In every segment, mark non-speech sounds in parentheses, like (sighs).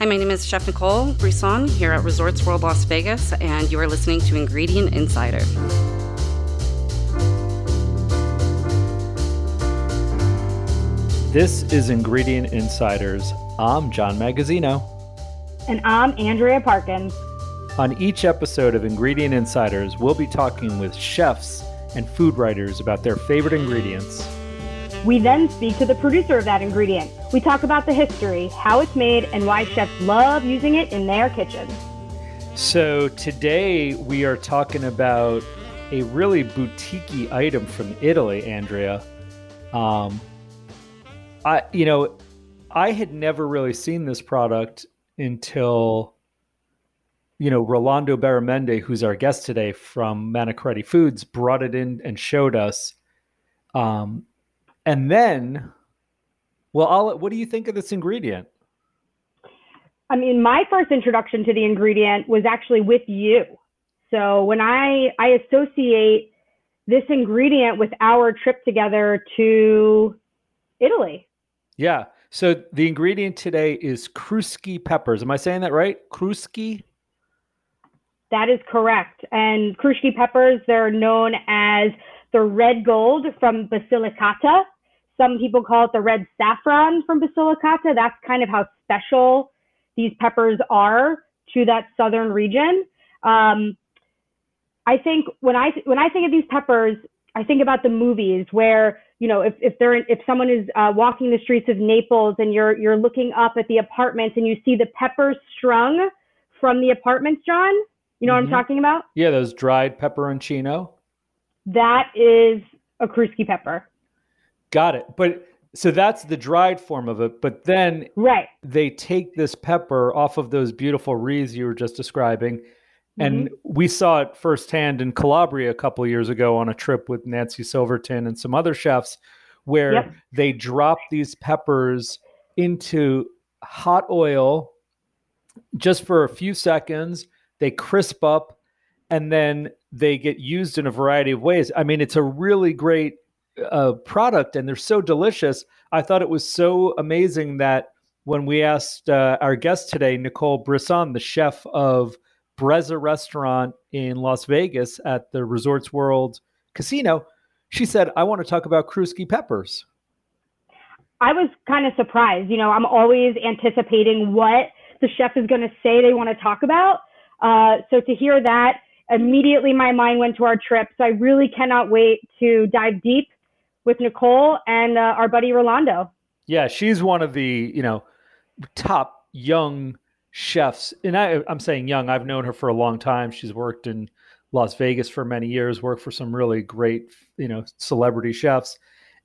Hi, my name is Chef Nicole Brisson here at Resorts World Las Vegas, and you are listening to Ingredient Insider. This is Ingredient Insiders. I'm John Magazzino. And I'm Andrea Parkins. On each episode of Ingredient Insiders, we'll be talking with chefs and food writers about their favorite ingredients. We then speak to the producer of that ingredient. We talk about the history, how it's made, and why chefs love using it in their kitchens. So today we are talking about a really boutique item from Italy, Andrea. Um, I, you know, I had never really seen this product until, you know, Rolando Beramendi, who's our guest today from Manicaretti Foods, brought it in and showed us. Um, and then, well, I'll, what do you think of this ingredient? I mean, my first introduction to the ingredient was actually with you. So when I I associate this ingredient with our trip together to Italy. Yeah. So the ingredient today is Cruschi peppers. Am I saying that right? Cruschi? That is correct. And Cruschi peppers, they're known as the red gold from Basilicata. Some people call it the red saffron from Basilicata. That's kind of how special these peppers are to that southern region. Um, I think when I when I think of these peppers, I think about the movies where you know if if they're if someone is uh, walking the streets of Naples and you're you're looking up at the apartments and you see the peppers strung from the apartments, John. You know mm-hmm. what I'm mm-hmm. talking about? Yeah, those dried pepperoncino. That is a Cruschi pepper. Got it. But so that's the dried form of it. But then right. they take this pepper off of those beautiful wreaths you were just describing. And mm-hmm. we saw it firsthand in Calabria a couple years ago on a trip with Nancy Silverton and some other chefs where yep. they drop these peppers into hot oil just for a few seconds. They crisp up and then they get used in a variety of ways. I mean, it's a really great uh, product and they're so delicious. I thought it was so amazing that when we asked uh, our guest today, Nicole Brisson, the chef of Brezza restaurant in Las Vegas at the Resorts World Casino, she said, I want to talk about Cruschi peppers. I was kind of surprised. You know, I'm always anticipating what the chef is going to say they want to talk about. Uh, so to hear that, immediately my mind went to our trip. So I really cannot wait to dive deep with Nicole and uh, our buddy Rolando. Yeah, she's one of the you know top young chefs, and I, I'm saying young. I've known her for a long time. She's worked in Las Vegas for many years, worked for some really great you know celebrity chefs,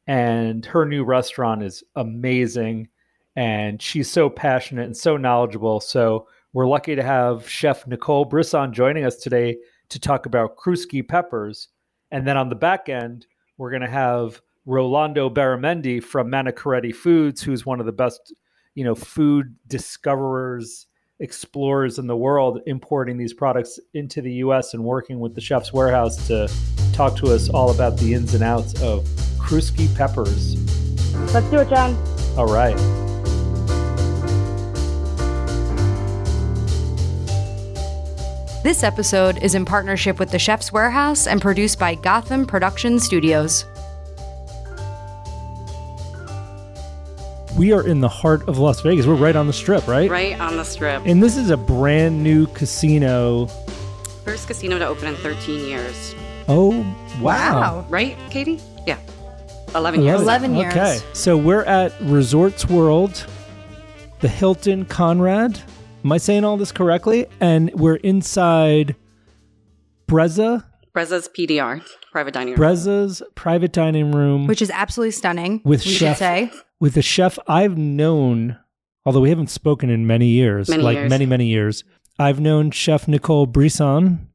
and her new restaurant is amazing. And she's so passionate and so knowledgeable. So we're lucky to have Chef Nicole Brisson joining us today to talk about Cruschi peppers. And then on the back end, we're going to have Rolando Beramendi from Manicaretti Foods, who's one of the best, you know, food discoverers, explorers in the world, importing these products into the U.S. and working with the Chef's Warehouse to talk to us all about the ins and outs of Cruschi peppers. Let's do it, John. All right. This episode is in partnership with the Chef's Warehouse and produced by Gotham Production Studios. We are in the heart of Las Vegas. We're right on the strip, right? Right on the strip. And this is a brand new casino. First casino to open in 13 years. Oh, wow. wow. Right, Katie? Yeah. 11 years. 11 years. Okay. So we're at Resorts World, the Hilton Conrad. Am I saying all this correctly? And we're inside Brezza. Brezza's PDR, private dining room. Brezza's private dining room. Which is absolutely stunning. With we chef, say with a chef I've known, although we haven't spoken in many years, many like years. many, many years. I've known Chef Nicole Brisson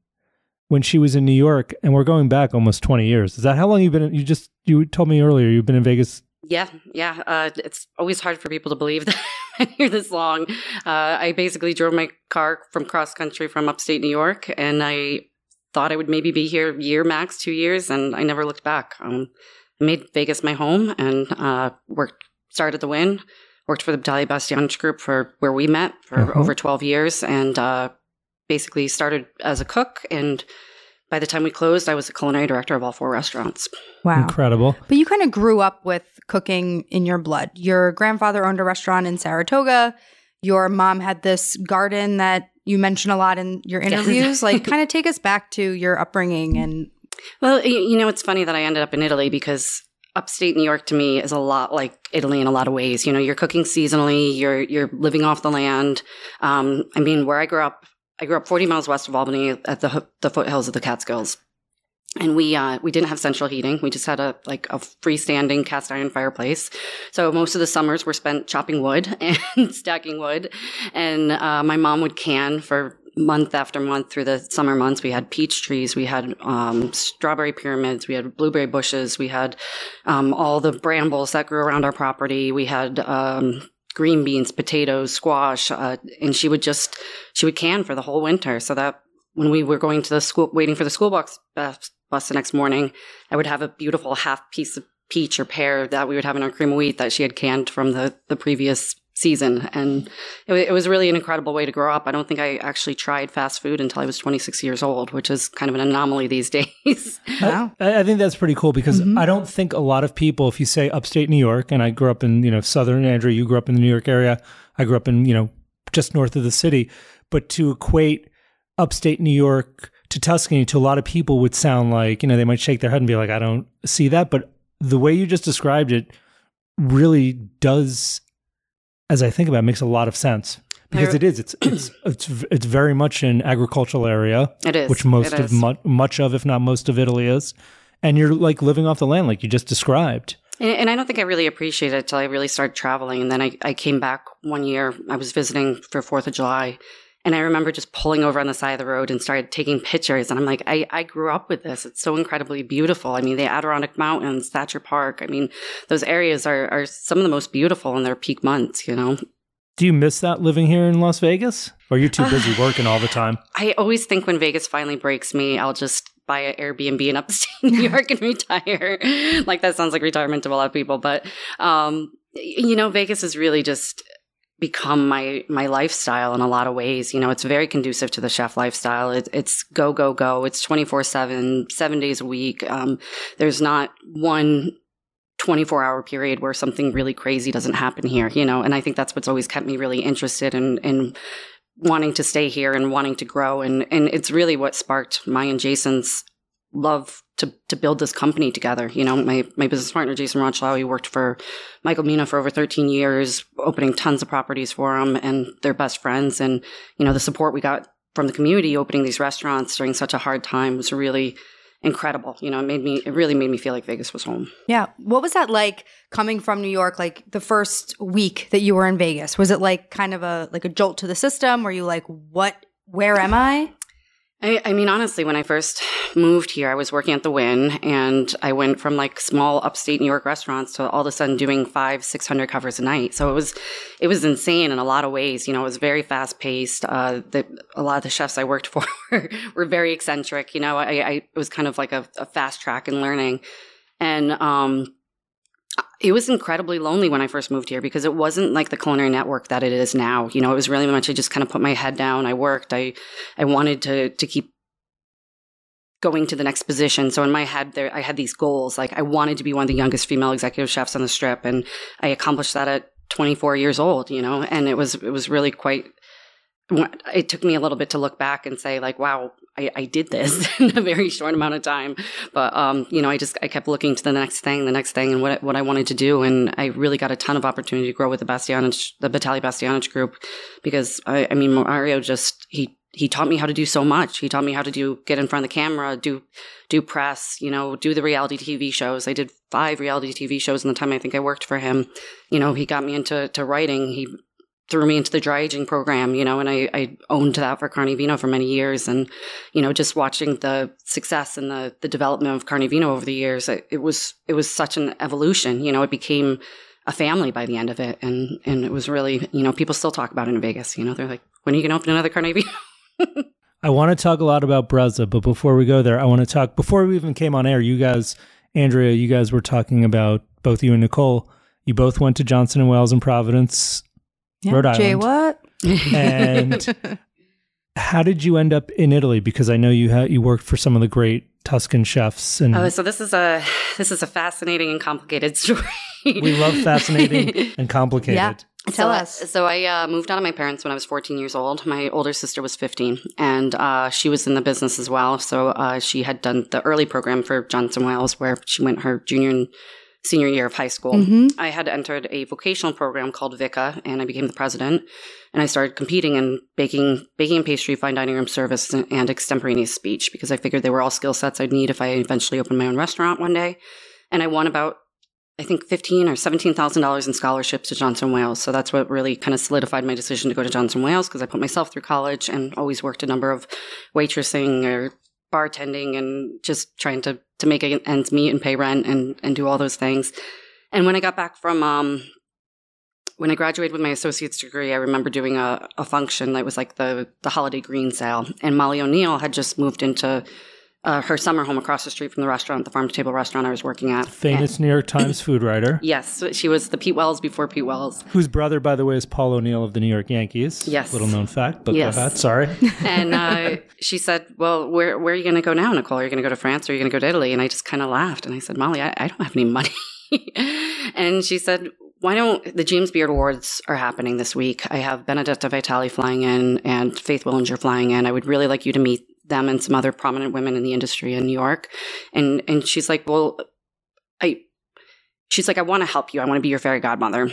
when she was in New York, and we're going back almost 20 years. Is that how long you've been? In, you just, you told me earlier you've been in Vegas. Yeah, yeah. Uh, it's always hard for people to believe (laughs) that I'm here this long. Uh, I basically drove my car from cross country from upstate New York, and I thought I would maybe be here a year max, two years, and I never looked back. Um, I made Vegas my home and uh, worked started the Wynn. worked for the Dali Bastianich Group for where we met for Uh-huh. over 12 years and uh, basically started as a cook. And by the time we closed, I was the culinary director of all four restaurants. Wow. Incredible. But you kind of grew up with cooking in your blood. Your grandfather owned a restaurant in Saratoga. Your mom had this garden that you mention a lot in your interviews. like, (laughs) kind of take us back to your upbringing and Well, you know, it's funny that I ended up in Italy because upstate New York to me is a lot like Italy in a lot of ways. You know, you're cooking seasonally, you're you're living off the land. Um, I mean, where I grew up, I grew up 40 miles west of Albany at the the foothills of the Catskills. And we uh, we didn't have central heating. We just had a like a freestanding cast iron fireplace. So most of the summers were spent chopping wood (laughs) and stacking wood. And uh, my mom would can for month after month through the summer months. We had peach trees, we had um, strawberry pyramids, we had blueberry bushes, we had um, all the brambles that grew around our property. We had um, green beans, potatoes, squash, uh, and she would just she would can for the whole winter. So that when we were going to the school, waiting for the school bus bus, the next morning, I would have a beautiful half piece of peach or pear that we would have in our cream of wheat that she had canned from the the previous season and it, it was really an incredible way to grow up i don't think i actually tried fast food until i was 26 years old which is kind of an anomaly these (laughs) days wow. I, I think that's pretty cool because Mhm. I don't think a lot of people, if you say upstate New York, and I grew up in, you know, Southern Andrea, you grew up in the New York area. I grew up in, you know, just north of the city. But to equate upstate New York to Tuscany to a lot of people would sound like, you know, they might shake their head and be like, I don't see that. But the way you just described it really does, as I think about it, makes a lot of sense. Because it is, it's it's it's it's very much an agricultural area it is which most of mu- much of, if not most of Italy is, and you're like living off the land, like you just described. And, and I don't think I really appreciated it until I really started traveling. And then I, I came back one year. I was visiting for Fourth of July, and I remember just pulling over on the side of the road and started taking pictures. And I'm like, I, I grew up with this. It's so incredibly beautiful. I mean, the Adirondack Mountains, Thacher Park. I mean, those areas are are some of the most beautiful in their peak months. You know, Do you miss that living here in Las Vegas, or are you're too busy working all the time? I always think when Vegas finally breaks me, I'll just buy an Airbnb in upstate (laughs) New York and retire. like that sounds like retirement to a lot of people, but um, you know, Vegas is really just become my my lifestyle in a lot of ways. You know, it's very conducive to the chef lifestyle. It, it's go go go. It's twenty four seven, seven days a week. Um, there's not one 24 hour period where something really crazy doesn't happen here, you know, and I think that's what's always kept me really interested in, in wanting to stay here and wanting to grow. And, and it's really what sparked my and Jason's love to, to build this company together. You know, my, my business partner, Jason Rochlau, he worked for Michael Mina for over 13 years, opening tons of properties for him and they're best friends. And, you know, the support we got from the community opening these restaurants during such a hard time was really incredible. You know, it made me, it really made me feel like Vegas was home. Yeah. What was that like coming from New York, like the first week that you were in Vegas? Was it like kind of a like a jolt to the system? Were you like, what where am I? I, I mean, honestly, when I first moved here, I was working at the Wynn, and I went from like small upstate New York restaurants to all of a sudden doing five, six hundred covers a night. So it was, it was insane in a lot of ways. You know, it was very fast paced. Uh, the, a lot of the chefs I worked (laughs) for were, very eccentric. You know, I, I it was kind of like a, a fast track in learning, and um, it was incredibly lonely when I first moved here because it wasn't like the culinary network that it is now. You know, it was really much I just kind of put my head down. I worked. I I wanted to to keep going to the next position. So in my head there I had these goals. Like I wanted to be one of the youngest female executive chefs on the strip and I accomplished that at 24 years old, you know, and it was it was really quite it took me a little bit to look back and say like wow I, I did this (laughs) in a very short amount of time. But um, you know i just i kept looking to the next thing the next thing and what, what i wanted to do and i really got a ton of opportunity to grow with the bastianich the batali bastianich group because i, I mean mario just he he taught me how to do so much. He taught me how to do get in front of the camera do do press you know do the reality tv shows. I did five reality tv shows in the time i think i worked for him. You know he got me into to writing. He threw me into the dry aging program, you know, and I, I owned that for Carne Vino for many years. And, you know, just watching the success and the, the development of Carne Vino over the years, it, it was, it was such an evolution, you know, it became a family by the end of it. And, and it was really, you know, people still talk about it in Vegas, you know, they're like, when are you going to open another Carne Vino? (laughs) I want to talk a lot about Brezza, but before we go there, I want to talk before we even came on air. You guys, Andrea, you guys were talking about both you and Nicole. You both went to Johnson and Wales in Providence, Rhode Jay, Island. what? And (laughs) how did you end up in Italy? Because I know you had you worked for some of the great Tuscan chefs, and Oh, so this is a this is a fascinating and complicated (laughs) story. we love fascinating and complicated. Yeah. Tell so us. so I uh, moved out of my parents when I was 14 years old. My older sister was 15, and uh, she was in the business as well. So uh, she had done the early program for Johnson Wales, where she went her junior and senior year of high school. Mhm. I had entered a vocational program called VICA, and I became the president. And I started competing in baking, baking and pastry, fine dining room service, and, and extemporaneous speech because I figured they were all skill sets I'd need if I eventually opened my own restaurant one day. And I won about, I think, fifteen or seventeen thousand dollars in scholarships to Johnson Wales. So that's what really kind of solidified my decision to go to Johnson Wales because I put myself through college and always worked a number of waitressing or bartending and just trying to to make ends meet and pay rent and and do all those things. And when I got back from um, when I graduated with my associate's degree, I remember doing a, a function that was like the the holiday green sale, and Molly O'Neill had just moved into uh, her summer home across the street from the restaurant, the farm to table restaurant I was working at. Famous New York Times food writer, (clears throat) Yes, she was the Pete Wells before Pete Wells. whose brother, by the way, is Paul O'Neill of the New York Yankees. Yes. Little known fact, but Yes. ahead. Sorry. (laughs) and uh, she said, "Well, where where are you going to go now, Nicole? Are you going to go to France or are you going to go to Italy?" And I just kind of laughed and I said, "Molly, I, I don't have any money." (laughs) and she said, "Why don't the James Beard Awards are happening this week? I have Benedetta Vitali flying in and Faith Willinger flying in. I would really like you to meet them and some other prominent women in the industry in New York." And and she's like, "Well, I." She's like, I want to help you. I want to be your fairy godmother.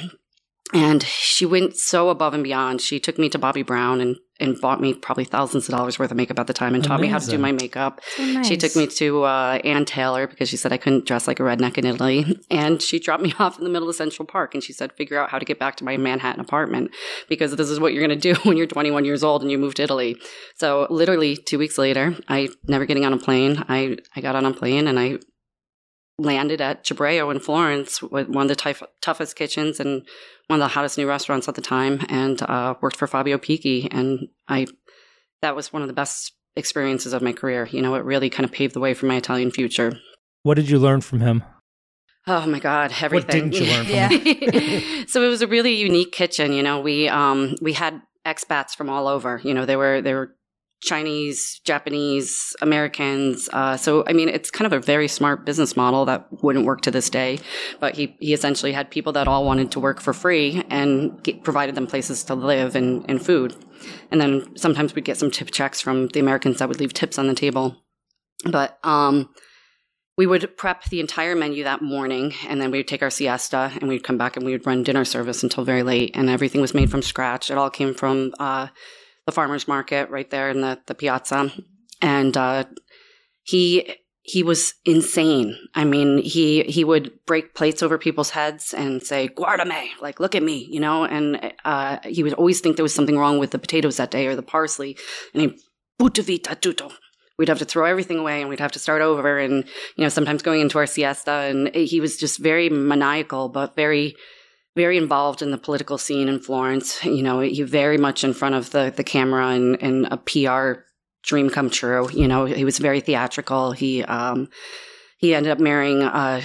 And she went so above and beyond. She took me to Bobbi Brown and, and bought me probably thousands of dollars worth of makeup at the time and taught me how to do my makeup. So She took me to uh, Ann Taylor because she said I couldn't dress like a redneck in Italy. (laughs) And she dropped me (laughs) off in the middle of Central Park and she said, figure out how to get back to my Manhattan apartment because this is what you're going to do (laughs) when you're 21 years old and you move to Italy. So literally two weeks later, I never getting on a plane. I, I got on a plane and I landed at Cibrèo in Florence with one of the tough, toughest kitchens and one of the hottest new restaurants at the time and uh, worked for Fabio Picchi. And I, that was one of the best experiences of my career. You know, it really kind of paved the way for my Italian future. What did you learn from him? Oh my God, everything. What didn't you learn from (laughs) Yeah. (laughs) so it was a really unique kitchen. You know, we um we had expats from all over. You know, they were they were Chinese, Japanese, Americans. Uh, so I mean, it's kind of a very smart business model that wouldn't work to this day. But he he essentially had people that all wanted to work for free and get, provided them places to live and, and food. And then sometimes we'd get some tip checks from the Americans that would leave tips on the table. But um, we would prep the entire menu that morning and then we would take our siesta and we'd come back and we would run dinner service until very late and everything was made from scratch it all came from uh, the farmers market right there in the, the piazza. And uh, he he was insane. I mean he he would break plates over people's heads and say guarda me like look at me you know? And uh, he would always think there was something wrong with the potatoes that day or the parsley. And he butta vita tutto we'd have to throw everything away and we'd have to start over and you know sometimes going into our siesta. And he was just very maniacal but very very involved in the political scene in Florence. You know he very much in front of the the camera and and a PR dream come true. You know he was very theatrical. He um he ended up marrying uh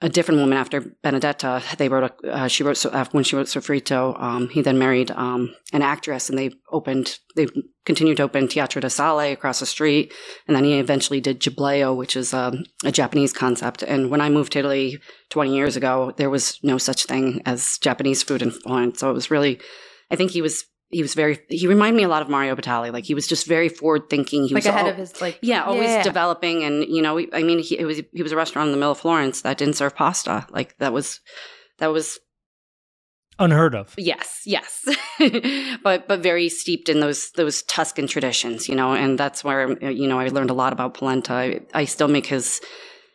a different woman after Benedetta. They wrote a, uh, she wrote, so, uh, when she wrote Sofrito, um, he then married, um, an actress and they opened, they continued to open Teatro del Sale across the street. And then he eventually did Ciblèo, which is, um, a Japanese concept. And when I moved to Italy 20 years ago, there was no such thing as Japanese food in Florence. So it was really, I think he was, he was very, he reminded me a lot of Mario Batali. Like he was just very forward thinking. He like was ahead al- of his like yeah, always Yeah. developing, and you know, I mean, he it was he was a restaurant in the middle of Florence that didn't serve pasta. Like that was that was Unheard of. yes, yes, (laughs) but but very steeped in those those Tuscan traditions, you know, and that's where you know I learned a lot about polenta. I, I still make his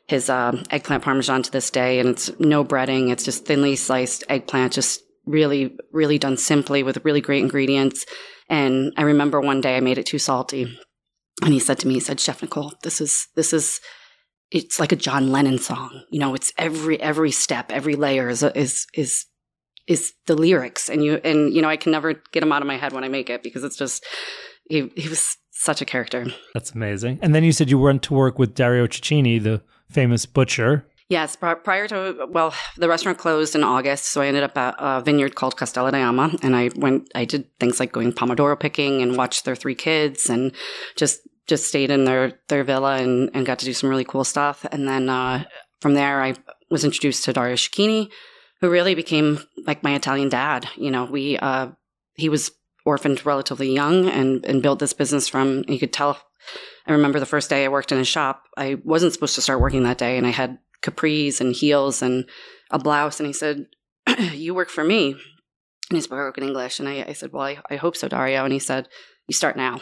his um, eggplant parmesan to this day, and it's no breading. It's just thinly sliced eggplant, just really really done simply with really great ingredients. And I remember one day I made it too salty, and he said to me, he said, "Chef Nicole, this is this is." It's like a John Lennon song, you know. It's every every step, every layer is is is is the lyrics and you and you know i can never get them out of my head when i make it because it's just he, he was such a character That's amazing. And then you said you went to work with Dario Cecchini, the famous butcher. Yes, prior to well, the restaurant closed in August, so I ended up at a vineyard called Castello di Ama, and I went. I did things like going pomodoro picking and watched their three kids, and just just stayed in their their villa and, and got to do some really cool stuff. And then uh, from there, I was introduced to Dario Cecchini, who really became like my Italian dad. You know, we uh, he was orphaned relatively young and and built this business from. You could tell. I remember the first day I worked in his shop. I wasn't supposed to start working that day, and I had capris and heels and a blouse. And he said, (clears throat) "You work for me." And he spoke broken English, and I, I said, "Well, I, I hope so, Dario." And he said, "You start now."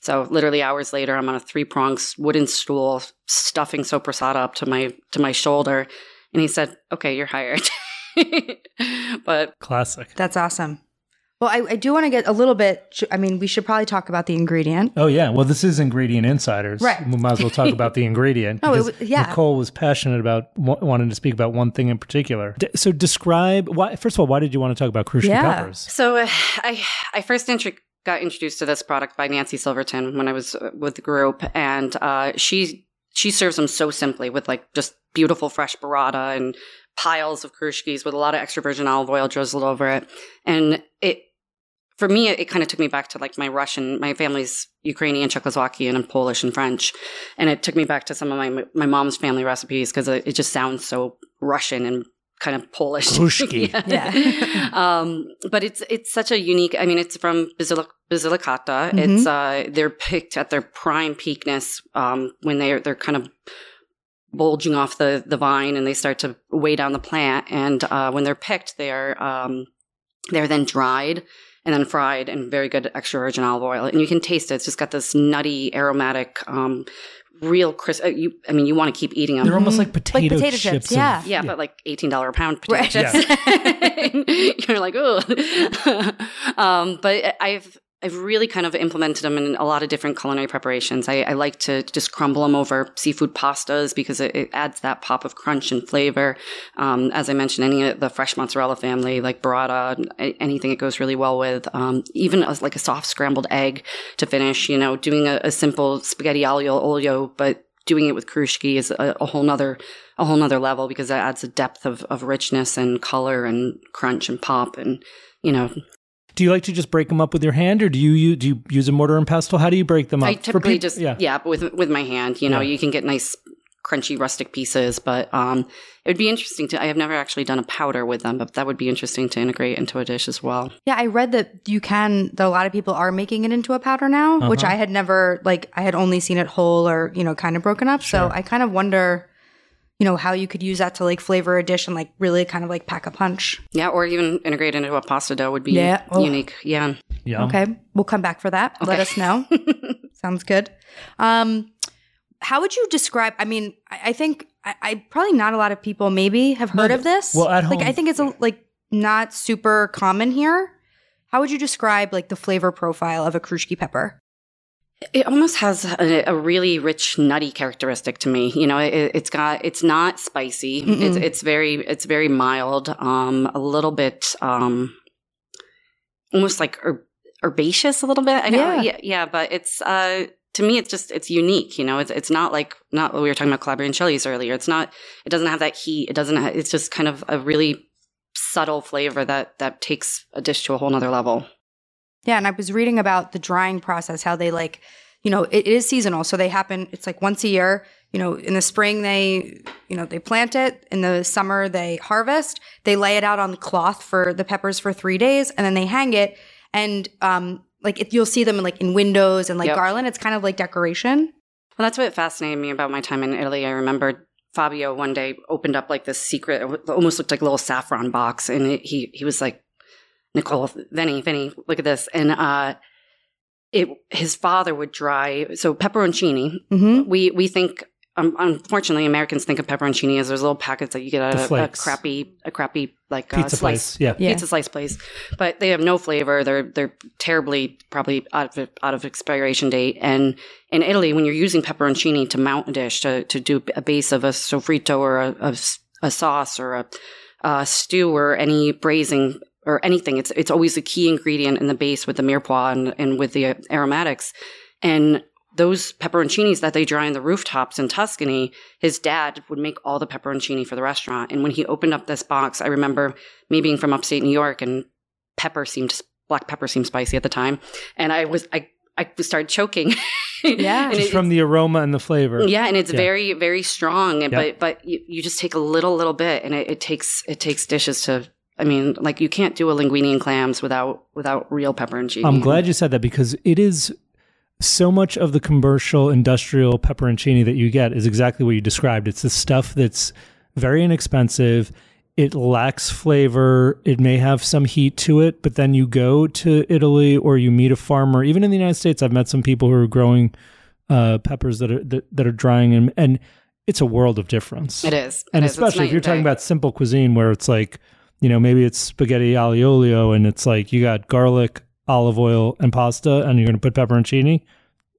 So literally hours later, I'm on a three prongs wooden stool, stuffing sopressata up to my to my shoulder, and he said, "Okay, you're hired." (laughs) but Classic. That's awesome. Well, I, I do want to get a little bit. I mean, we should probably talk about the ingredient. Oh yeah. Well, this is ingredient insiders. Right. We might as well talk about the (laughs) ingredient. Oh, it was- yeah. Nicole was passionate about w- wanting to speak about one thing in particular. D- so describe why. First of all, why did you want to talk about Cruschi Yeah. peppers? So uh, I I first intro- got introduced to this product by Nancy Silverton when I was uh, with the group, and uh, she she serves them so simply with like just beautiful fresh burrata and piles of Cruschis with a lot of extra virgin olive oil drizzled over it, and it. For me, it, kind of took me back to like my Russian, my family's Ukrainian, Czechoslovakian, and Polish and French, and it took me back to some of my my mom's family recipes because it, it just sounds so Russian and kind of Polish. Cruschi. (laughs) Yeah. (laughs) um, but it's it's such a unique. I mean, it's from Basilic- Basilicata. Mhm. It's uh, they're picked at their prime peakness um, when they're they're kind of bulging off the the vine and they start to weigh down the plant. And uh, when they're picked, they're um, they're then dried and then fried in very good extra virgin olive oil. And you can taste it. It's just got this nutty, aromatic, um, real crisp. uh, You, I mean, you want to keep eating them. They're almost like potato, potato chips. chips, of- yeah. Yeah, but like eighteen dollar a pound potato Right. chips. (laughs) You're like, oh. (laughs) um, but I've I've really kind of implemented them in a lot of different culinary preparations. I, I like to just crumble them over seafood pastas because it, it adds that pop of crunch and flavor. Um, as I mentioned, any of the fresh mozzarella family, like burrata, anything it goes really well with. Um, even as like a soft scrambled egg to finish. You know, doing a, a simple spaghetti aglio olio, but doing it with Cruschi is a, a whole nother a whole nother level because that adds a depth of, of richness and color and crunch and pop and you know Do you like to just break them up with your hand, or do you use, do you use a mortar and pestle? How do you break them up? I For typically peop- just yeah. but with with my hand you know Yeah. you can get nice crunchy rustic pieces but um it would be interesting to I have never actually done a powder with them but that would be interesting to integrate into a dish as well Yeah, I read that you can. That a lot of people are making it into a powder now, which Uh-huh. I had never like. I had only seen it whole or you know kind of broken up. So I kind of wonder, you know, how you could use that to like flavor a dish and like really kind of like pack a punch. yeah or even integrate into a pasta dough would be Yeah. Oh. unique yeah Yum. Okay, we'll come back for that. Let us know. (laughs) Sounds good. Um, how would you describe? I mean, I, I think I, I probably not a lot of people maybe have heard No, of this. well, at like I think it's a, like not super common here. How would you describe like the flavor profile of a Cruschi pepper? It almost has a, a really rich nutty characteristic to me. You know, it, it's got it's not spicy. Mm-mm. It's it's very it's very mild. Um, a little bit um, almost like herb, herbaceous a little bit. I know, Yeah. yeah, yeah, but it's uh to me it's just it's unique. You know, it's it's not like not what we were talking about Calabrian chilies earlier. It's not. It doesn't have that heat. It doesn't. Have, it's just kind of a really subtle flavor that that takes a dish to a whole nother level. Yeah, and I was reading about the drying process, how they like, you know, it, it is seasonal, so they happen. It's like once a year. You know, in the spring they, you know, they plant it. In the summer they harvest. They lay it out on the cloth for the peppers for three days, and then they hang it. And um, like it, you'll see them in, like in windows and like Yep. garland. It's kind of like decoration. Well, that's what fascinated me about my time in Italy. I remember Fabio one day opened up like this secret, almost looked like a little saffron box, and it, he he was like, "Nicole, Vinny, Vinny, look at this!" And uh, it his father would dry so pepperoncini. Mm-hmm. We we think. Um, unfortunately, Americans think of pepperoncini as those little packets that you get The at a, a crappy, a crappy like uh, Pizza slice place. Yeah. Yeah. pizza slice place, but they have no flavor. They're they're terribly probably out of out of expiration date. And in Italy, when you're using pepperoncini to mount a dish to to do a base of a sofrito or a a sauce or a, a stew or any braising or anything, it's it's always a key ingredient in the base with the mirepoix and, and with the aromatics. And those pepperoncinis that they dry on the rooftops in Tuscany, his dad would make all the pepperoncini for the restaurant. And when he opened up this box, I remember me being from upstate New York and pepper seemed black pepper seemed spicy at the time, and I was I I started choking. (laughs) Yeah. And Just it- from the aroma and the flavor. yeah, and it's Yeah. very very strong. And Yeah. But but you, you just take a little little bit, and it, it takes it takes dishes to. I mean, like you can't do a linguine and clams without without real pepperoncini. I'm glad you said that because it is so much of the commercial industrial pepperoncini that you get is exactly what you described. It's the stuff that's very inexpensive. It lacks flavor. It may have some heat to it, but then you go to Italy or you meet a farmer. Even in the United States, I've met some people who are growing uh, peppers that are that, that are drying and and it's a world of difference. It is, and is. Especially if you're talking about simple cuisine where it's like you know maybe it's spaghetti aglio olio and it's like you got garlic olive oil and pasta and you're going to put pepperoncini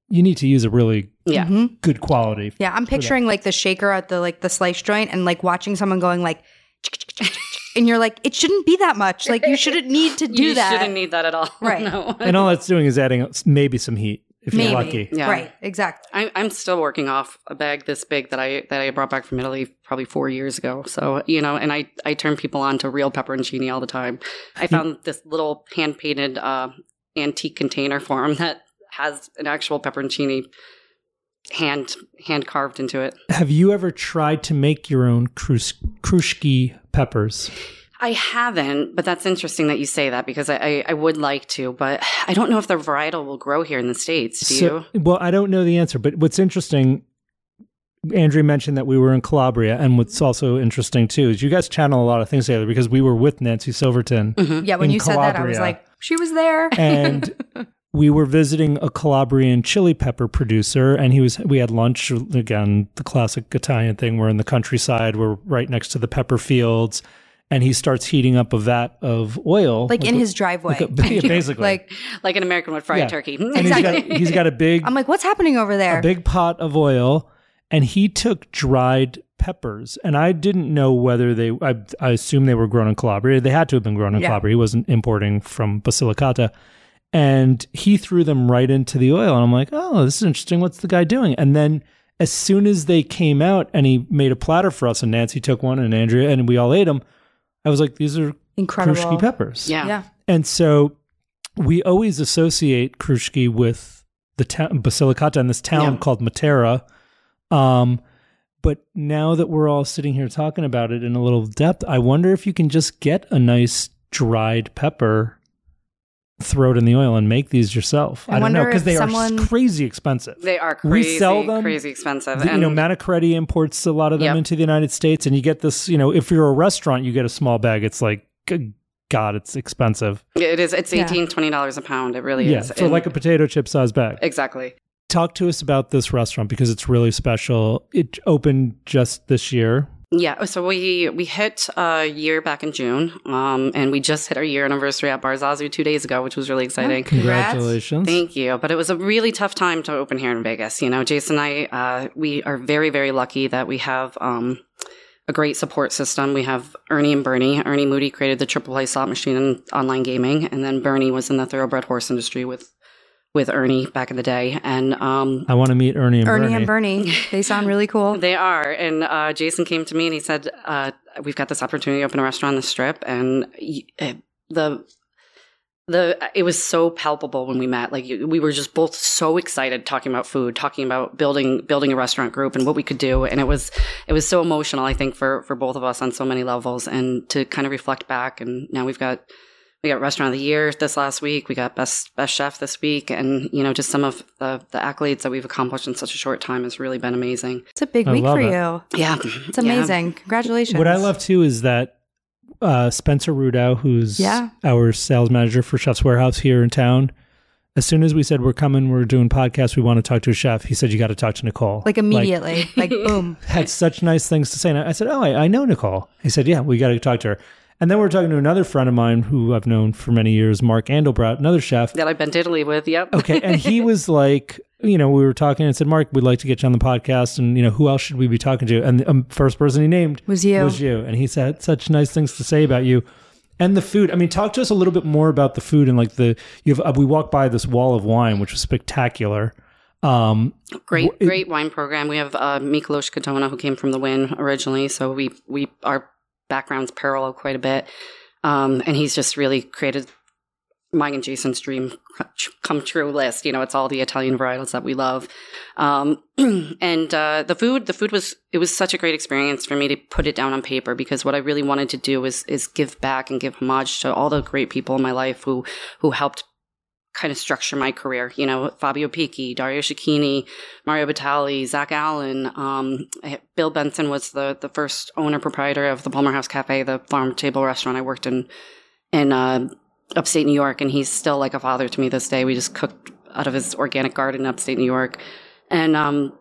you need to use a really yeah. Mhm. good quality Yeah, I'm picturing like the shaker at the like the slice joint and like watching someone going like and you're like it shouldn't be that much. Like you shouldn't need to (laughs) do you that. You shouldn't need that at all. (laughs) Right. no. and all that's doing is adding maybe some heat if Maybe. you're lucky Yeah. Right, exactly. I, I'm still working off a bag this big that I that I brought back from Italy probably four years ago. So you know, and I I turn people on to real pepperoncini all the time. I found this little hand painted uh, antique container for them that has an actual pepperoncini hand hand carved into it. have you ever tried to make your own krus- Cruschi peppers I haven't, but that's interesting that you say that because I, I, I would like to, but (sighs) I don't know if the varietal will grow here in the states. Do So- you? well i don't know the answer but what's interesting andrea mentioned that we were in calabria and what's also interesting too is you guys channel a lot of things together because we were with nancy silverton Mhm. Yeah, when In you said that I was like she was there. and (laughs) we were visiting a Calabrian chili pepper producer, and he was. We had lunch again, the classic Italian thing. We're in the countryside. We're right next to the pepper fields, and he starts heating up a vat of oil, like in a- his driveway. like a- (laughs) yeah, basically. like Like an American would fry Yeah. a turkey. and he's got (laughs) he's got a big I'm like, what's happening over there? a big pot of oil, and he took dried peppers. And I didn't know whether they. I, I assume they were grown in Calabria. They had to have been grown in Yeah. Calabria. He wasn't importing from Basilicata. And he threw them right into the oil, and I'm like, oh, this is interesting. What's the guy doing? And then as soon as they came out, and he made a platter for us, and Nancy took one, and Andrea, and we all ate them. I was like, these are Incredible. Cruschi peppers. yeah. Yeah. And so we always associate Cruschi with the town Basilicata and this town Yeah. called Matera. Um, but now that we're all sitting here talking about it in a little depth, I wonder if you can just get a nice dried pepper, throw it in the oil, and make these yourself. I I, don't know because they someone- are crazy expensive. They are We crazy, sell them. crazy expensive. The- you know, And- Manicaretti imports a lot of them Yep. into the United States, and you get this. You know, if you're a restaurant, you get a small bag. It's like, good God, it's expensive. It is. It's Yeah. 18 20 dollars a pound. It really yeah, is. for And- like a potato chip size bag. exactly. Talk to us about this restaurant because it's really special. It opened just this year. Yeah. So we we hit a year back in June, um, and we just hit our year anniversary at Barzazu two days ago, which was really exciting. Congrats. Congratulations. Thank you. But it was a really tough time to open here in Vegas. You know, Jason and I, uh, we are very, very lucky that we have um, a great support system. We have Ernie and Bernie. Ernie Moody created the AAA slot machine and online gaming, and then Bernie was in the thoroughbred horse industry with with Ernie back in the day. And um, I want to meet Ernie and Ernie Bernie. and Bernie. They sound really cool. (laughs) They are. And uh, Jason came to me and he said, uh, We've got this opportunity to open a restaurant on the strip. And uh, the the it was so palpable when we met like we were just both so excited talking about food talking about building building a restaurant group and what we could do and it was it was so emotional i think for for both of us on so many levels and to kind of reflect back and now we've got we got restaurant of the year this last week we got best best chef this week and you know just some of the the accolades that we've accomplished in such a short time has really been amazing It's a big I week for it. you. yeah It's amazing. Congratulations. What I love too is that uh, Spencer Rudow, who's Yeah. our sales manager for Chef's Warehouse here in town, as soon as we said we're coming, we're doing podcasts, we want to talk to a chef, he said you got to talk to Nicole. Like immediately. Like, (laughs) boom. had such nice things to say. And I said, Oh, I, I know Nicole. He said, Yeah, we got to talk to her. And then we're talking to another friend of mine who I've known for many years, Mark Andelbrat, another chef. that i've been to italy with yep Okay. And he (laughs) was like, you know, we were talking and said, Mark, we'd like to get you on the podcast. And, you know, who else should we be talking to? And the um, first person he named Was you. was you. And he said such nice things to say about you. And the food. I mean, talk to us a little bit more about the food and like the you have. Uh, we walked by this wall of wine, which was spectacular. Um, Great, Wh- it- great wine program. We have uh, Miklos Katona, who came from the Wynn originally, so we we our backgrounds parallel quite a bit, um, and he's just really created mine and Jason's dream come true list. You know, it's all the Italian varietals that we love, um, (clears throat) and uh, the food. The food was it was such a great experience for me to put it down on paper because what I really wanted to do is is give back and give homage to all the great people in my life who who helped kind of structure my career. You know, Fabio Picchi, Dario Cecchini, Mario Batali, Zach Allen. Um, Bill Benson was the the first owner proprietor of the Palmer House Cafe, the farm table restaurant I worked in in uh, upstate New York, and he's still like a father to me this day. We just cooked out of his organic garden in upstate New York, and um,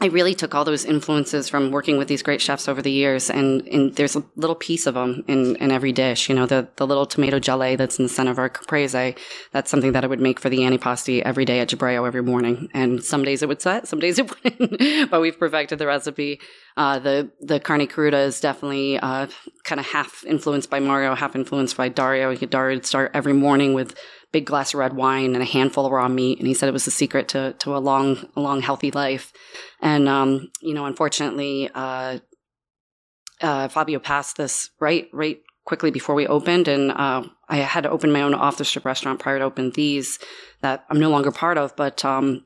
I really took all those influences from working with these great chefs over the years, and, and there's a little piece of them in, in every dish. You know, the, the little tomato gelée that's in the center of our caprese, that's something that I would make for the antipasti every day at Cibrèo every morning. And some days it would set, some days it (laughs) wouldn't, but we've perfected the recipe. Uh, the the carne cruda is definitely uh, kind of half influenced by Mario, half influenced by Dario. Dario would start every morning with big glass of red wine and a handful of raw meat, and he said it was the secret to to a long, a long, healthy life. And um, you know, unfortunately, uh, uh, Fabio passed this right, right quickly before we opened, and uh, I had to open my own off the strip restaurant prior to open these that I'm no longer part of. But um,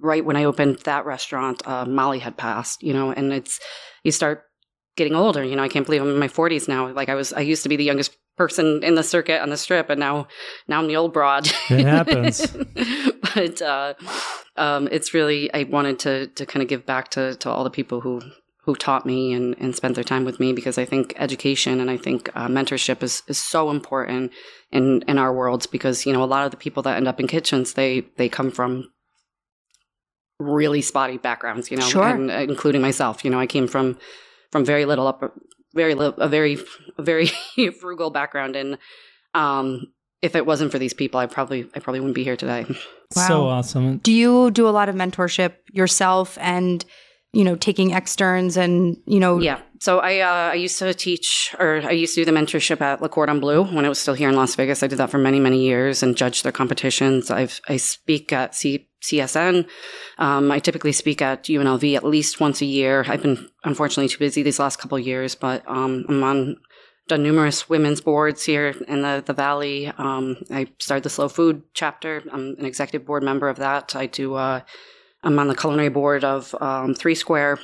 right when I opened that restaurant, uh, Molly had passed. You know, and it's you start getting older. You know, I can't believe I'm in my 40s now. Like I was, I used to be the youngest person in the circuit on the strip, and now, now I'm the old broad. It (laughs) happens. but uh, um, it's really I wanted to to kind of give back to to all the people who who taught me and, and spent their time with me because I think education and I think uh, mentorship is, is so important in in our worlds because you know a lot of the people that end up in kitchens they they come from really spotty backgrounds you know Sure. and uh, including myself you know I came from from very little up very little a very a very (laughs) frugal background and um if it wasn't for these people I probably I probably wouldn't be here today (laughs) wow. So awesome. Do you do a lot of mentorship yourself and, you know, taking externs and, you know, Yeah. So I uh, I used to teach, or I used to do the mentorship at La Cordon Bleu when it was still here in Las Vegas. I did that for many many years and judged their competitions. I've I speak at C- CSN. Um, I typically speak at UNLV at least once a year. I've been unfortunately too busy these last couple of years, but um, I'm on done numerous women's boards here in the the valley. Um, I started the Slow Food chapter. I'm an executive board member of that. I do. Uh, I'm on the culinary board of um, Three Square.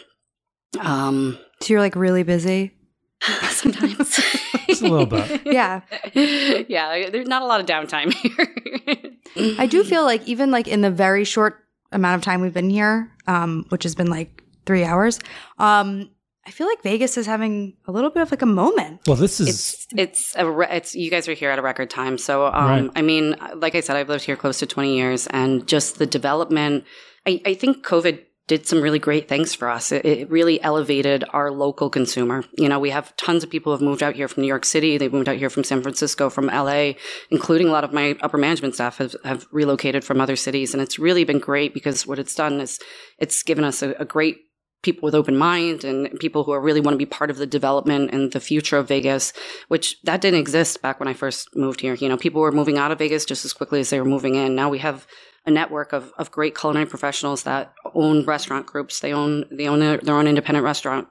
Um, so you're like really busy? (laughs) sometimes Just a little bit. (laughs) Yeah. yeah there's not a lot of downtime here I do feel like even like in the very short amount of time we've been here, um, which has been like three hours, um, I feel like Vegas is having a little bit of like a moment. Well, this is it's it's a re- it's you guys are here at a record time so um Right. i mean like i said i've lived here close to 20 years and just the development i, I think covid did some really great things for us it, it really elevated our local consumer you know we have tons of people who have moved out here from new york city they've moved out here from san francisco from la including a lot of my upper management staff have, have relocated from other cities and it's really been great because what it's done is it's given us a, a great people with open mind and people who really want to be part of the development and the future of Vegas, which that didn't exist back when I first moved here. You know, people were moving out of Vegas just as quickly as they were moving in. Now we have a network of, of great culinary professionals that own restaurant groups. They own they own their, their own independent restaurant.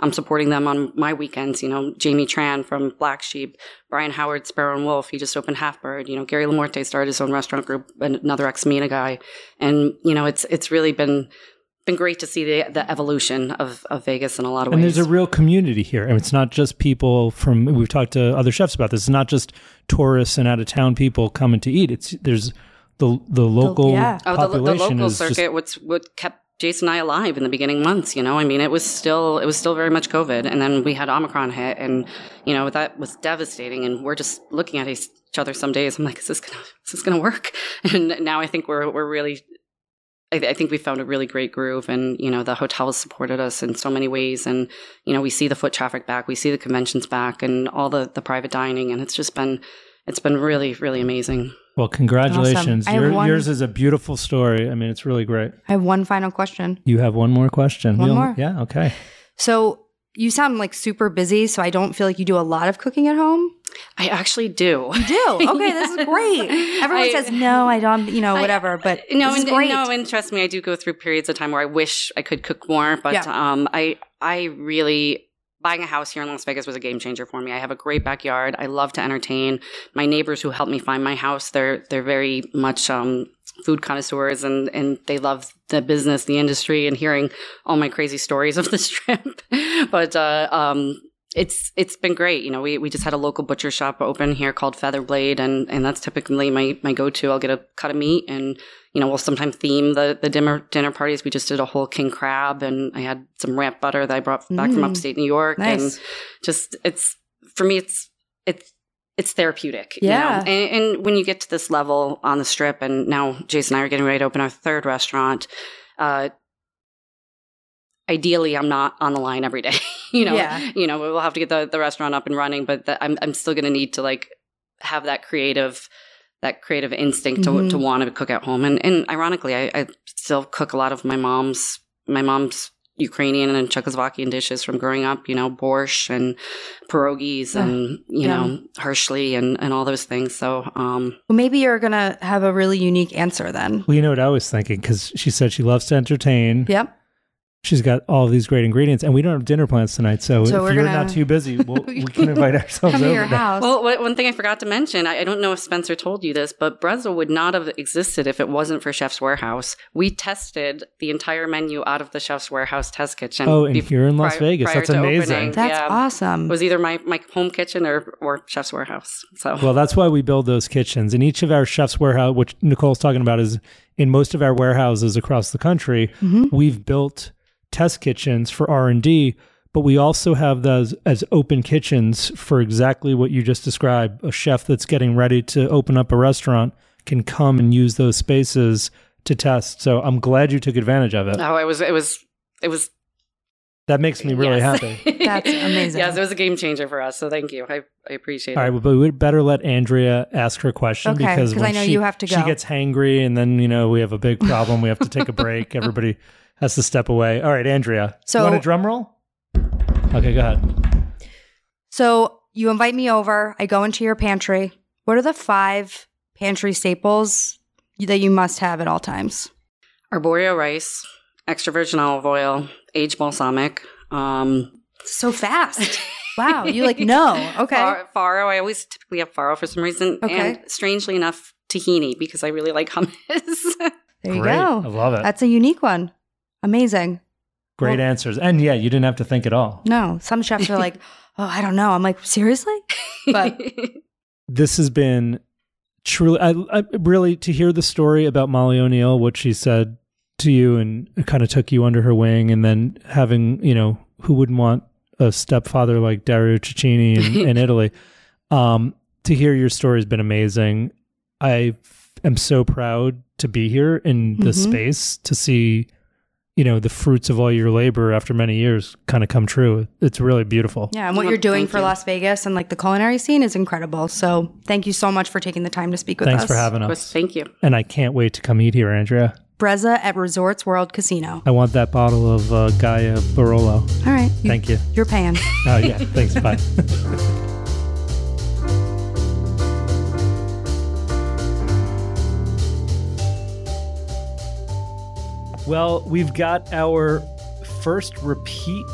I'm supporting them on my weekends. You know, Jamie Tran from Black Sheep, Brian Howard, Sparrow and Wolf. He just opened Half Bird. You know, Gary Lamorte started his own restaurant group, another ex Mina guy, and you know, it's it's really been been great to see the the evolution of, of Vegas in a lot of and ways. And there's a real community here. And it's not just people from we've talked to other chefs about this. It's not just tourists and out of town people coming to eat. It's there's the the local yeah. oh, the, the local circuit. just what's what kept Jason and I alive in the beginning months. You know, I mean, it was still it was still very much COVID, and then we had Omicron hit, and you know that was devastating. And we're just looking at each other some days. I'm like, is this gonna is this gonna work? (laughs) And now I think we're we're really I, I think we found a really great groove, and you know the hotel has supported us in so many ways, and you know we see the foot traffic back, we see the conventions back, and all the the private dining, and it's just been it's been really really amazing. Well, congratulations. I have Your, one- Yours is a beautiful story. I mean, it's really great. I have one final question. You have one more question. One You'll- more. Yeah. Okay. So you sound like super busy, so I don't feel like you do a lot of cooking at home. I actually do. You do. (laughs) Okay, this is great. Everyone I- says no, I don't. You know, I- whatever. But no, this is and, great. no, and trust me, I do go through periods of time where I wish I could cook more, but Yeah. um, I I really buying a house here in Las Vegas was a game changer for me. I have a great backyard. I love to entertain. My neighbors who helped me find my house, they're they're very much um, food connoisseurs and and they love the business, the industry, and hearing all my crazy stories of the (laughs) strip. but uh, um, it's it's been great. You know, we, we just had a local butcher shop open here called Featherblade, and and that's typically my my go to. I'll get a cut of meat, and you know we'll sometimes theme the the dinner dinner parties. We just did a whole king crab, and I had some ramp butter that I brought back from Mm. upstate New York, and nice. just it's for me it's it's it's therapeutic you Yeah. know? and, and when you get to this level on the strip and now jason and i are getting ready to open our third restaurant uh ideally i'm not on the line every day (laughs) you know Yeah. you know we'll have to get the, the restaurant up and running but the, i'm, I'm still going to need to like have that creative that creative instinct to, Mhm. to want to cook at home and, and ironically I, I still cook a lot of my mom's my mom's Ukrainian and Czechoslovakian dishes from growing up, you know, borscht and pierogies Ugh, and, you know, Hershey and, and all those things. So, um, Well, maybe you're gonna have a really unique answer then. Well, you know what I was thinking because she said she loves to entertain. Yep. She's got all these great ingredients, and we don't have dinner plans tonight. So, So if you're gonna- not too busy, we'll, (laughs) we can invite ourselves Come to over. your house. well, one thing I forgot to mention, I, I don't know if Spencer told you this, but Brezza would not have existed if it wasn't for Chef's Warehouse. We tested the entire menu out of the Chef's Warehouse test kitchen. Oh, and bef- here in Las prior- Vegas, prior that's amazing. opening. That's yeah. awesome. It was either my, my home kitchen or, or Chef's Warehouse. So, Well, that's why we build those kitchens. And each of our chef's warehouse, which Nicole's talking about, is in most of our warehouses across the country. Mhm. We've built test kitchens for R and D, but we also have those as open kitchens for exactly what you just described. A chef that's getting ready to open up a restaurant can come and use those spaces to test. So I'm glad you took advantage of it. oh, it was, it was, it was That makes me really Yes. happy. (laughs) That's amazing. yes, it was a game changer for us. So thank you. I, I appreciate All it. right, but we'd better let Andrea ask her question Okay, because 'cause when I know she, you have to she gets hangry, and then you know we have a big problem. we have to take a break. (laughs) Everybody has to step away. All right, Andrea. So- you want a drum roll? Okay, go ahead. So you invite me over. I go into your pantry. What are the five pantry staples that you must have at all times? Arborio rice, extra virgin olive oil, aged balsamic. Um, So fast. (laughs) Wow. You like no. Okay. Far- Farro. I always typically have farro for some reason. Okay. And strangely enough, tahini because I really like hummus. (laughs) There you Great. I love it. That's a unique one. Amazing. Great well- answers. And yeah, you didn't have to think at all. No, some chefs are like, (laughs) oh, I don't know. I'm like, seriously? But- (laughs) This has been truly, I, I really to hear the story about Molly O'Neill, what she said to you, and kind of took you under her wing, and then having you know who wouldn't want a stepfather like Dario Cecchini in, (laughs) in Italy. Um, to hear your story has been amazing. I am so proud to be here in this Mhm. space to see, you know, the fruits of all your labor after many years kind of come true. It's really beautiful. Yeah, and what you're doing thank for you. Las Vegas and like the culinary scene is incredible. So thank you so much for taking the time to speak with Thanks us. for having us. course, Thank you. And I can't wait to come eat here, Andrea. Brezza at Resorts World Casino. I want that bottle of uh, Gaja Barolo. All right. You, Thank you. You're paying. Oh, yeah. Thanks. Bye. (laughs) well, we've got our first repeat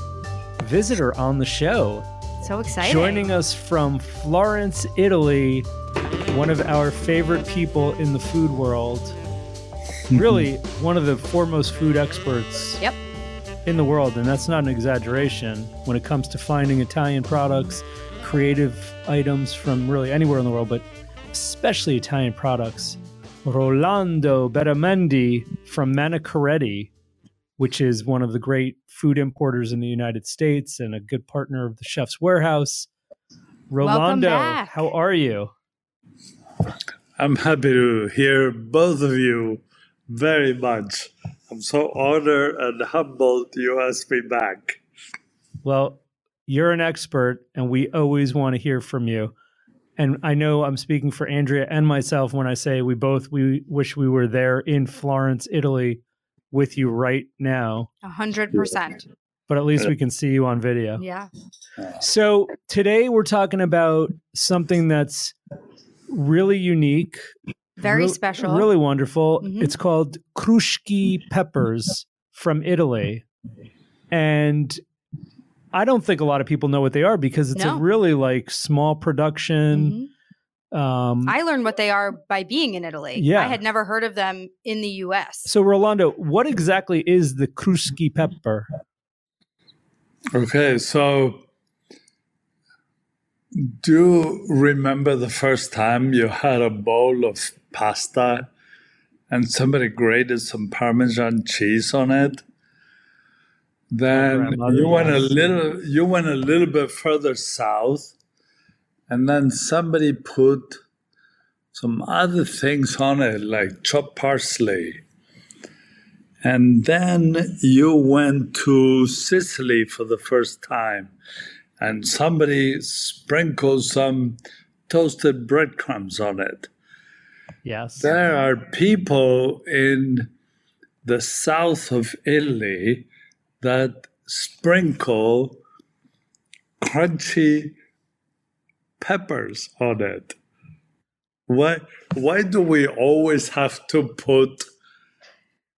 visitor on the show. So exciting. Joining us from Florence, Italy, one of our favorite people in the food world. (laughs) Really, one of the foremost food experts Yep. in the world, and that's not an exaggeration when it comes to finding Italian products, creative items from really anywhere in the world, but especially Italian products. Rolando Beramendi from Manicaretti, which is one of the great food importers in the United States and a good partner of the Chef's Warehouse. Rolando, back. how are you? I'm happy to hear both of you very much. I'm so honored and humbled you asked me back. Well, you're an expert, and we always want to hear from you. And I know I'm speaking for Andrea and myself when I say we both we wish we were there in Florence, Italy, with you right now. A hundred percent. but at least we can see you on video. Yeah. So today we're talking about something that's really unique, Very real- special. really wonderful. Mhm. It's called Cruschi peppers from Italy, and I don't think a lot of people know what they are because it's No. a really like small production. Mhm. Um, I learned what they are by being in Italy. Yeah. I had never heard of them in the US. so Rolando, what exactly is the Cruschi pepper? Okay, so do you remember the first time you had a bowl of pasta and somebody grated some Parmesan cheese on it? Then you went a little you went a little bit further south, and then somebody put some other things on it, like chopped parsley. And then you went to Sicily for the first time, and somebody sprinkled some toasted breadcrumbs on it. Yes. There are people in the south of Italy that sprinkle crunchy peppers on it. Why, why do we always have to put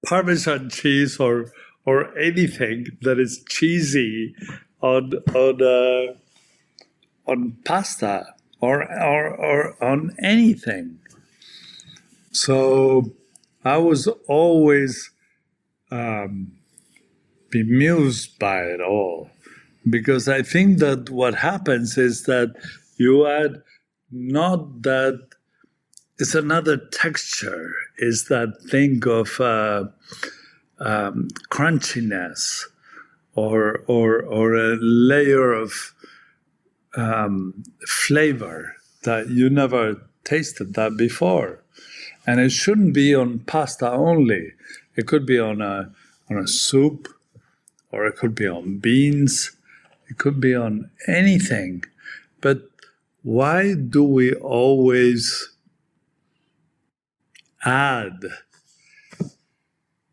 Parmesan cheese or or anything that is cheesy on on uh, on pasta or, or or on anything? So I was always um, bemused by it all because I think that what happens is that you add not that it's another texture, is that thing of uh, um, crunchiness or or or a layer of um, flavor that you never tasted that before and it shouldn't be on pasta only. It could be on a on a soup, or it could be on beans. It could be on anything. But why do we always add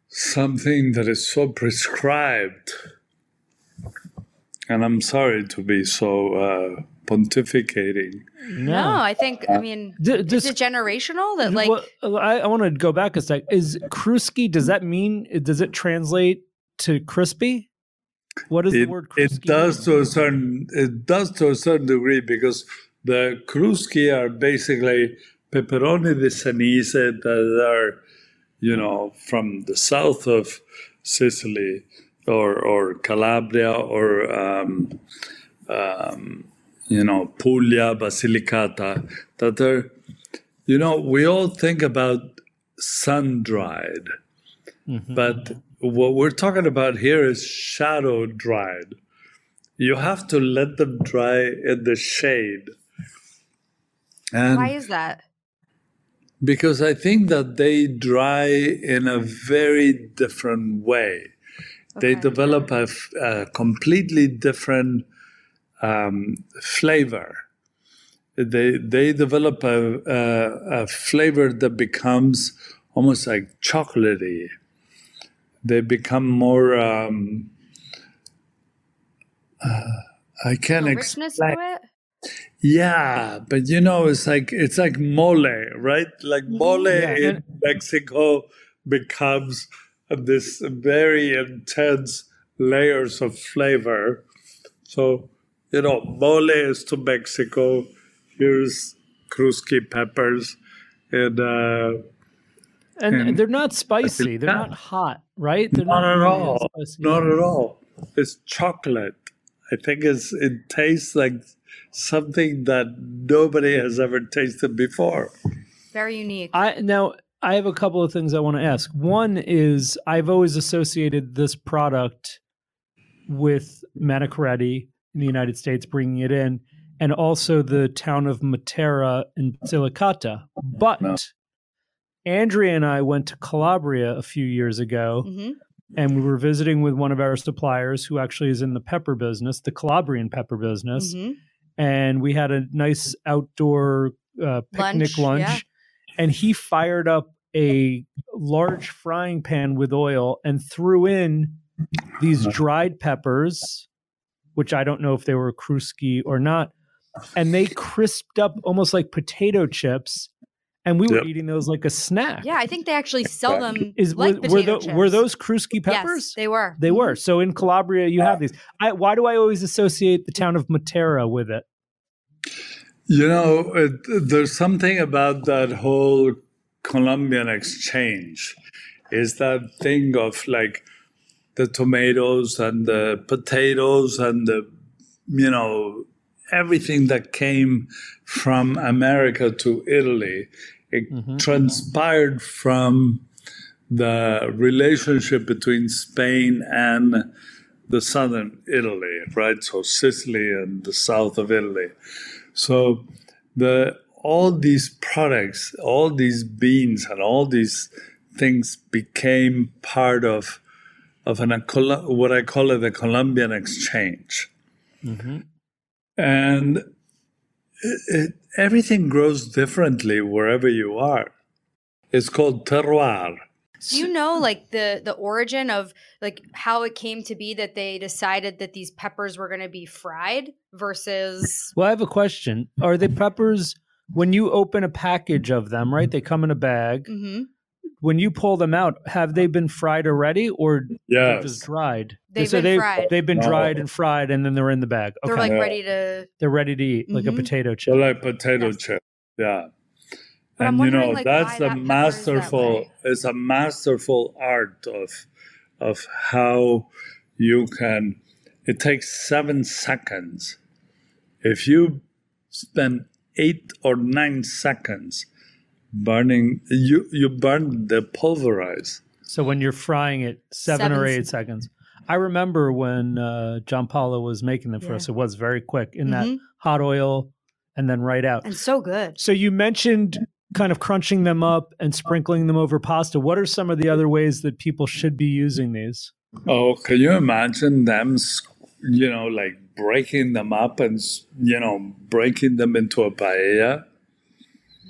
something that is so prescribed? And I'm sorry to be so uh, pontificating. No, I think I mean D- is just- it generational that like Well, I, I want to go back a sec. Is Cruschi? Does that mean? Does it translate to crispy? What does it, the word it does mean? to a certain it does to a certain degree because the Cruschi are basically peperoni di Senise that are you know from the south of Sicily or or Calabria or um, um, you know Puglia, Basilicata that are you know we all think about sun dried Mhm. but what we're talking about here is shadow dried. You have to let them dry in the shade. And why is that? because I think that they dry in a very different way. They Okay. develop a completely different um, flavor. They they develop a, a, a flavor that becomes almost like chocolatey. They become more. Um, uh, I can't A explain. to it? Yeah, but you know, it's like it's like mole, right? Like mole Yeah. in Mexico becomes this very intense layers of flavor. So, you know, mole is to Mexico. Here's Cruschi peppers, and uh, and and- they're not spicy. They're not hot, right? They're not at really all. spicy. Not at all. It's chocolate. I think it's it tastes like something that nobody has ever tasted before. Very unique. I now I have a couple of things I want to ask. One is I've always associated this product with Manicaretti in the United States, bringing it in, and also the town of Matera in Basilicata. But No. Andrea and I went to Calabria a few years ago, hmm and we were visiting with one of our suppliers who actually is in the pepper business, the Calabrian pepper business hmm and we had a nice outdoor uh, picnic Lunch, lunch, yeah. and he fired up a large frying pan with oil and threw in these dried peppers, which I don't know if they were Cruschi or not, and they crisped up almost like potato chips, and we were eating those like a snack. Yeah, I think they actually sell them Is like were, were, tho- chips. were those Cruschi peppers? Yes, they were. They were. Mm-hmm. So in Calabria, you have these. I, why do I always associate the town of Matera with it? You know, it, there's something about that whole Columbian exchange. Is that thing of like the tomatoes and the potatoes and the, you know, everything that came from America to Italy. It Mhm. transpired from the relationship between Spain and the southern Italy, right? So Sicily and the south of Italy. So the all these products, all these beans, and all these things became part of of an a what I call it the Columbian exchange, and it, it, everything grows differently wherever you are. It's called terroir. Do you know like the the origin of like how it came to be that they decided that these peppers were going to be fried versus Well, I have a question. Are the peppers when you open a package of them, right? They come in a bag. Mhm. When you pull them out, have they been fried already, or they're Yes. just dried? They've so been they've, fried. They've been No. dried and fried, and then they're in the bag. Okay, they're like Yeah. ready to they're ready to eat, like a Mhm. potato So chip. like potato Yes. chip, yeah. But and you know like, that's why the that pepper that masterful. It's a masterful art of of how you can. It takes seven seconds. If you spend eight or nine seconds burning, you you burn the pulverize. So when you're frying it, seven, Seven or eight seconds. I remember when uh, John Paulo was making them for Yeah. us. It was very quick in that Mhm. hot oil, and then right out. and so good. So you mentioned kind of crunching them up and sprinkling them over pasta. What are some of the other ways that people should be using these? Oh, can you imagine them? You know, like breaking them up and you know breaking them into a paella.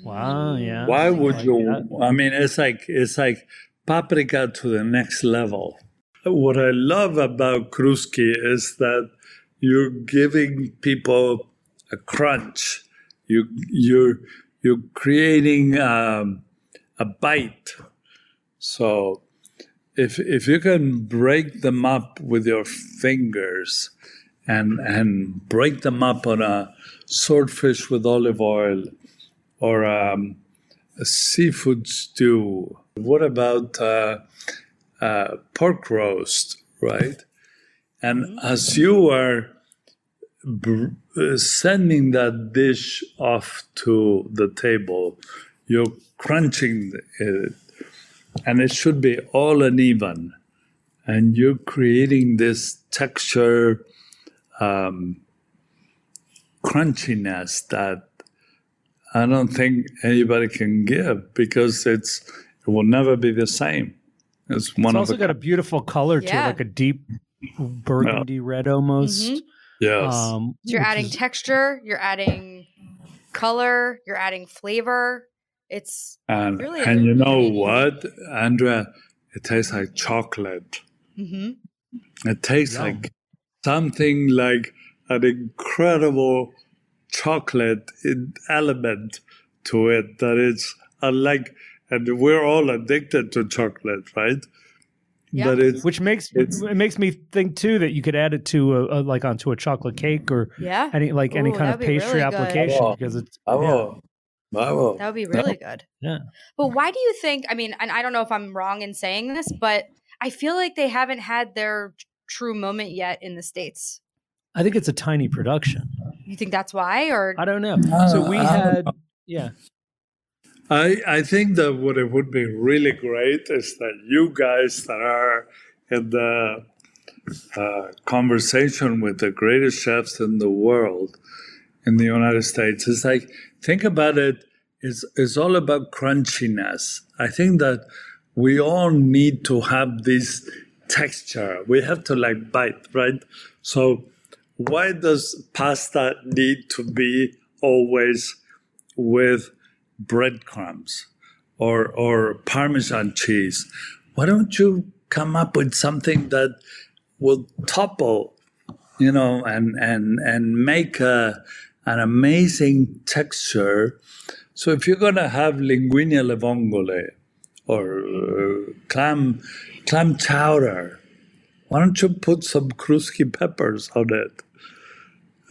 Wow, yeah. Why would like you? that. I mean, it's like it's like paprika to the next level. What I love about Cruschi is that you're giving people a crunch. You you're you're creating um, a bite. So if if you can break them up with your fingers and and break them up on a swordfish with olive oil or um, a seafood stew. What about uh, uh, pork roast, right? And as you are br- uh, sending that dish off to the table, you're crunching it, and it should be all uneven. And you're creating this texture um, crunchiness that I don't think anybody can give because it's it will never be the same. It's one It's of also a got a beautiful color to it, like a deep burgundy red almost. Mhm. yes. Um, So you're adding is- texture, you're adding color, you're adding flavor. It's and really and you know illuminating. what, Andrea? It tastes like chocolate. mhm. It tastes Yum. like something like an incredible chocolate element to it that it's unlike, and we're all addicted to chocolate, right? Yeah. But it's which makes It's- it makes me think too that you could add it to a, a like onto a chocolate cake or yeah, any like any kind of that'd really pastry application Bravo. because it's bravo, bravo. that would be really good. Yeah. But why do you think? I mean, and I don't know if I'm wrong in saying this, but I feel like they haven't had their true moment yet in the states. I think it's a tiny production. You think that's why, or I don't know. Uh, so we I don't had yeah. I, I think that what it would be really great is that you guys that are in the uh, conversation with the greatest chefs in the world in the United States, it's like, think about it, it's, it's all about crunchiness. I think that we all need to have this texture. We have to like bite, right? So, why does pasta need to be always with breadcrumbs or or parmesan cheese why don't you come up with something that will topple, you know, and and and make a, an amazing texture. So if you're gonna have linguine alle vongole or uh, clam clam chowder, why don't you put some Cruschi peppers on it?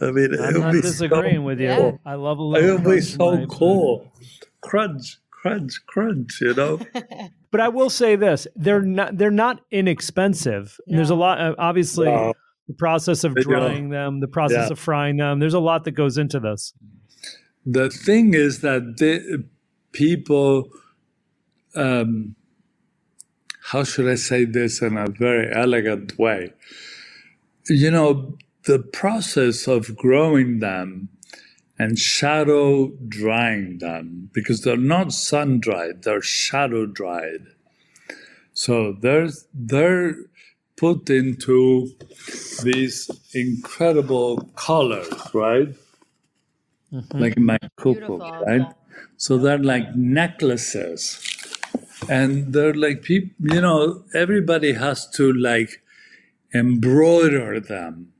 I mean, it I'm would not be disagreeing so, with you. Yeah. I love a it little. would be crunch in so cool. Crunch, crunch, crunch. You know. (laughs) But I will say this: they're not they're not inexpensive. And There's a lot. Of, obviously, Wow. the process of drying them, the process Yeah. of frying them. There's a lot that goes into this. the thing is that the people um, how should i say this in a very elegant way you know the process of growing them and shadow drying them because they're not sun dried they're shadow dried so there's they're put into these incredible colors right mm-hmm. like my cookbook, Beautiful. right? So they're like necklaces. And they're like people, you know, everybody has to like embroider them.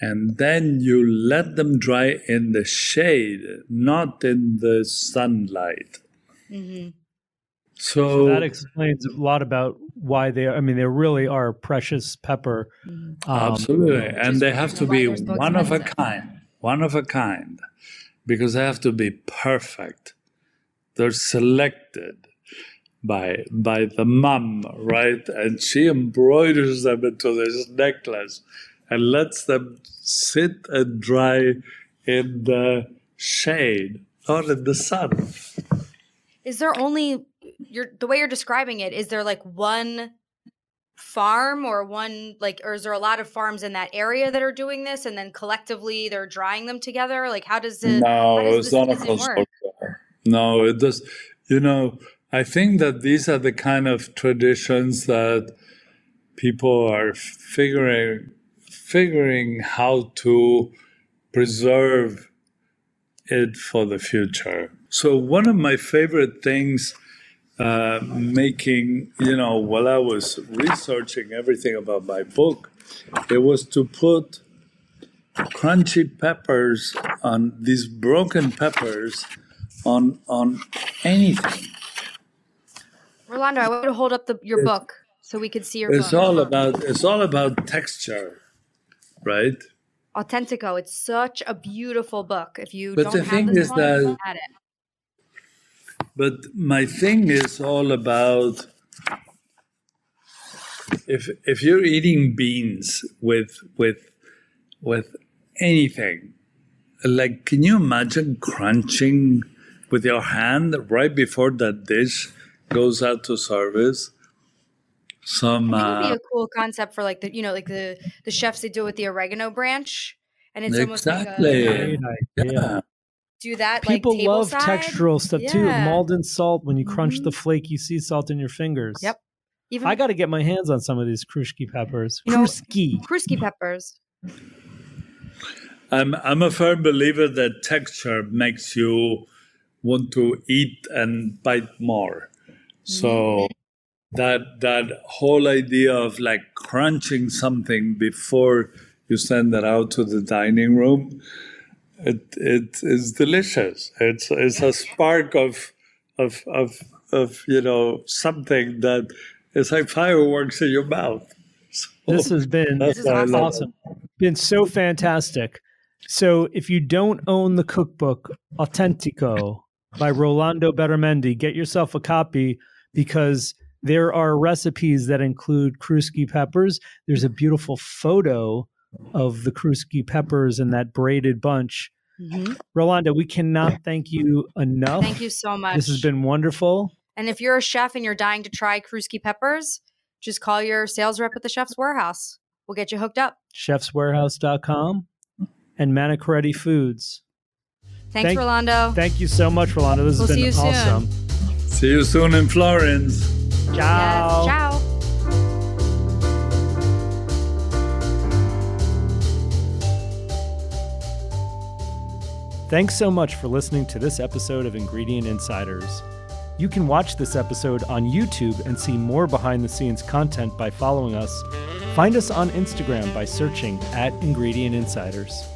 And then you let them dry in the shade, not in the sunlight. hmm So, So that explains a lot about why they. Are, I mean, they really are precious pepper. Um, Absolutely. And they have to be one of a kind, one of a kind, because they have to be perfect. They're selected by by the mum, right? And she embroiders them into this necklace and lets them sit and dry in the shade, not in the sun. Is there only you're the way you're describing it? Is there like one farm or one like, or is there a lot of farms in that area that are doing this, and then collectively they're drying them together? Like, how does it? No, does it's this not a season work? No, it does. You know, I think that these are the kind of traditions that people are figuring figuring how to preserve it for the future. So one of my favorite things uh, making, you know, while I was researching everything about my book, it was to put crunchy peppers on these broken peppers on on anything. Rolando, I want to hold up the your book so we could see your It's book. all about it's all about texture, right? Autentico. It's such a beautiful book. If you But don't the have thing this is one, that- at it. But my thing is all about if if you're eating beans with with with anything, like can you imagine crunching with your hand right before that dish goes out to service? Some I think it'd uh, be a cool concept for like the you know like the the chefs they do with the oregano branch, and it's almost like Exactly. a, Great yeah. do that. People like love tableside. textural stuff too. Yeah. Maldon salt when you crunch Mhm. the flaky sea salt in your fingers. Yep. Even I got to get my hands on some of these Cruschi peppers. You know- Cruschi. Cruschi peppers. I'm I'm a firm believer that texture makes you want to eat and bite more. So that that whole idea of like crunching something before you send it out to the dining room, it it is delicious. It's it's a spark of of of of you know something that is like fireworks in your mouth. So This has been that's is awesome. love it. awesome. Been so fantastic. So if you don't own the cookbook Autentico by Rolando Beramendi, get yourself a copy because there are recipes that include Cruschi peppers. There's a beautiful photo of the Cruschi peppers and that braided bunch. Mhm. Rolando, we cannot thank you enough. Thank you so much. This has been wonderful. And if you're a chef and you're dying to try Cruschi peppers, just call your sales rep at the Chef's Warehouse. We'll get you hooked up. chefswarehouse.com and Manicaretti Foods. Thanks, Thank- Rolando. Thank you so much, Rolando. This We'll has see been you soon. awesome. See you soon in Florence. Ciao. Yes, ciao. Thanks so much for listening to this episode of Ingredient Insiders. You can watch this episode on YouTube and see more behind the scenes content by following us. Find us on Instagram by searching at Ingredient Insiders.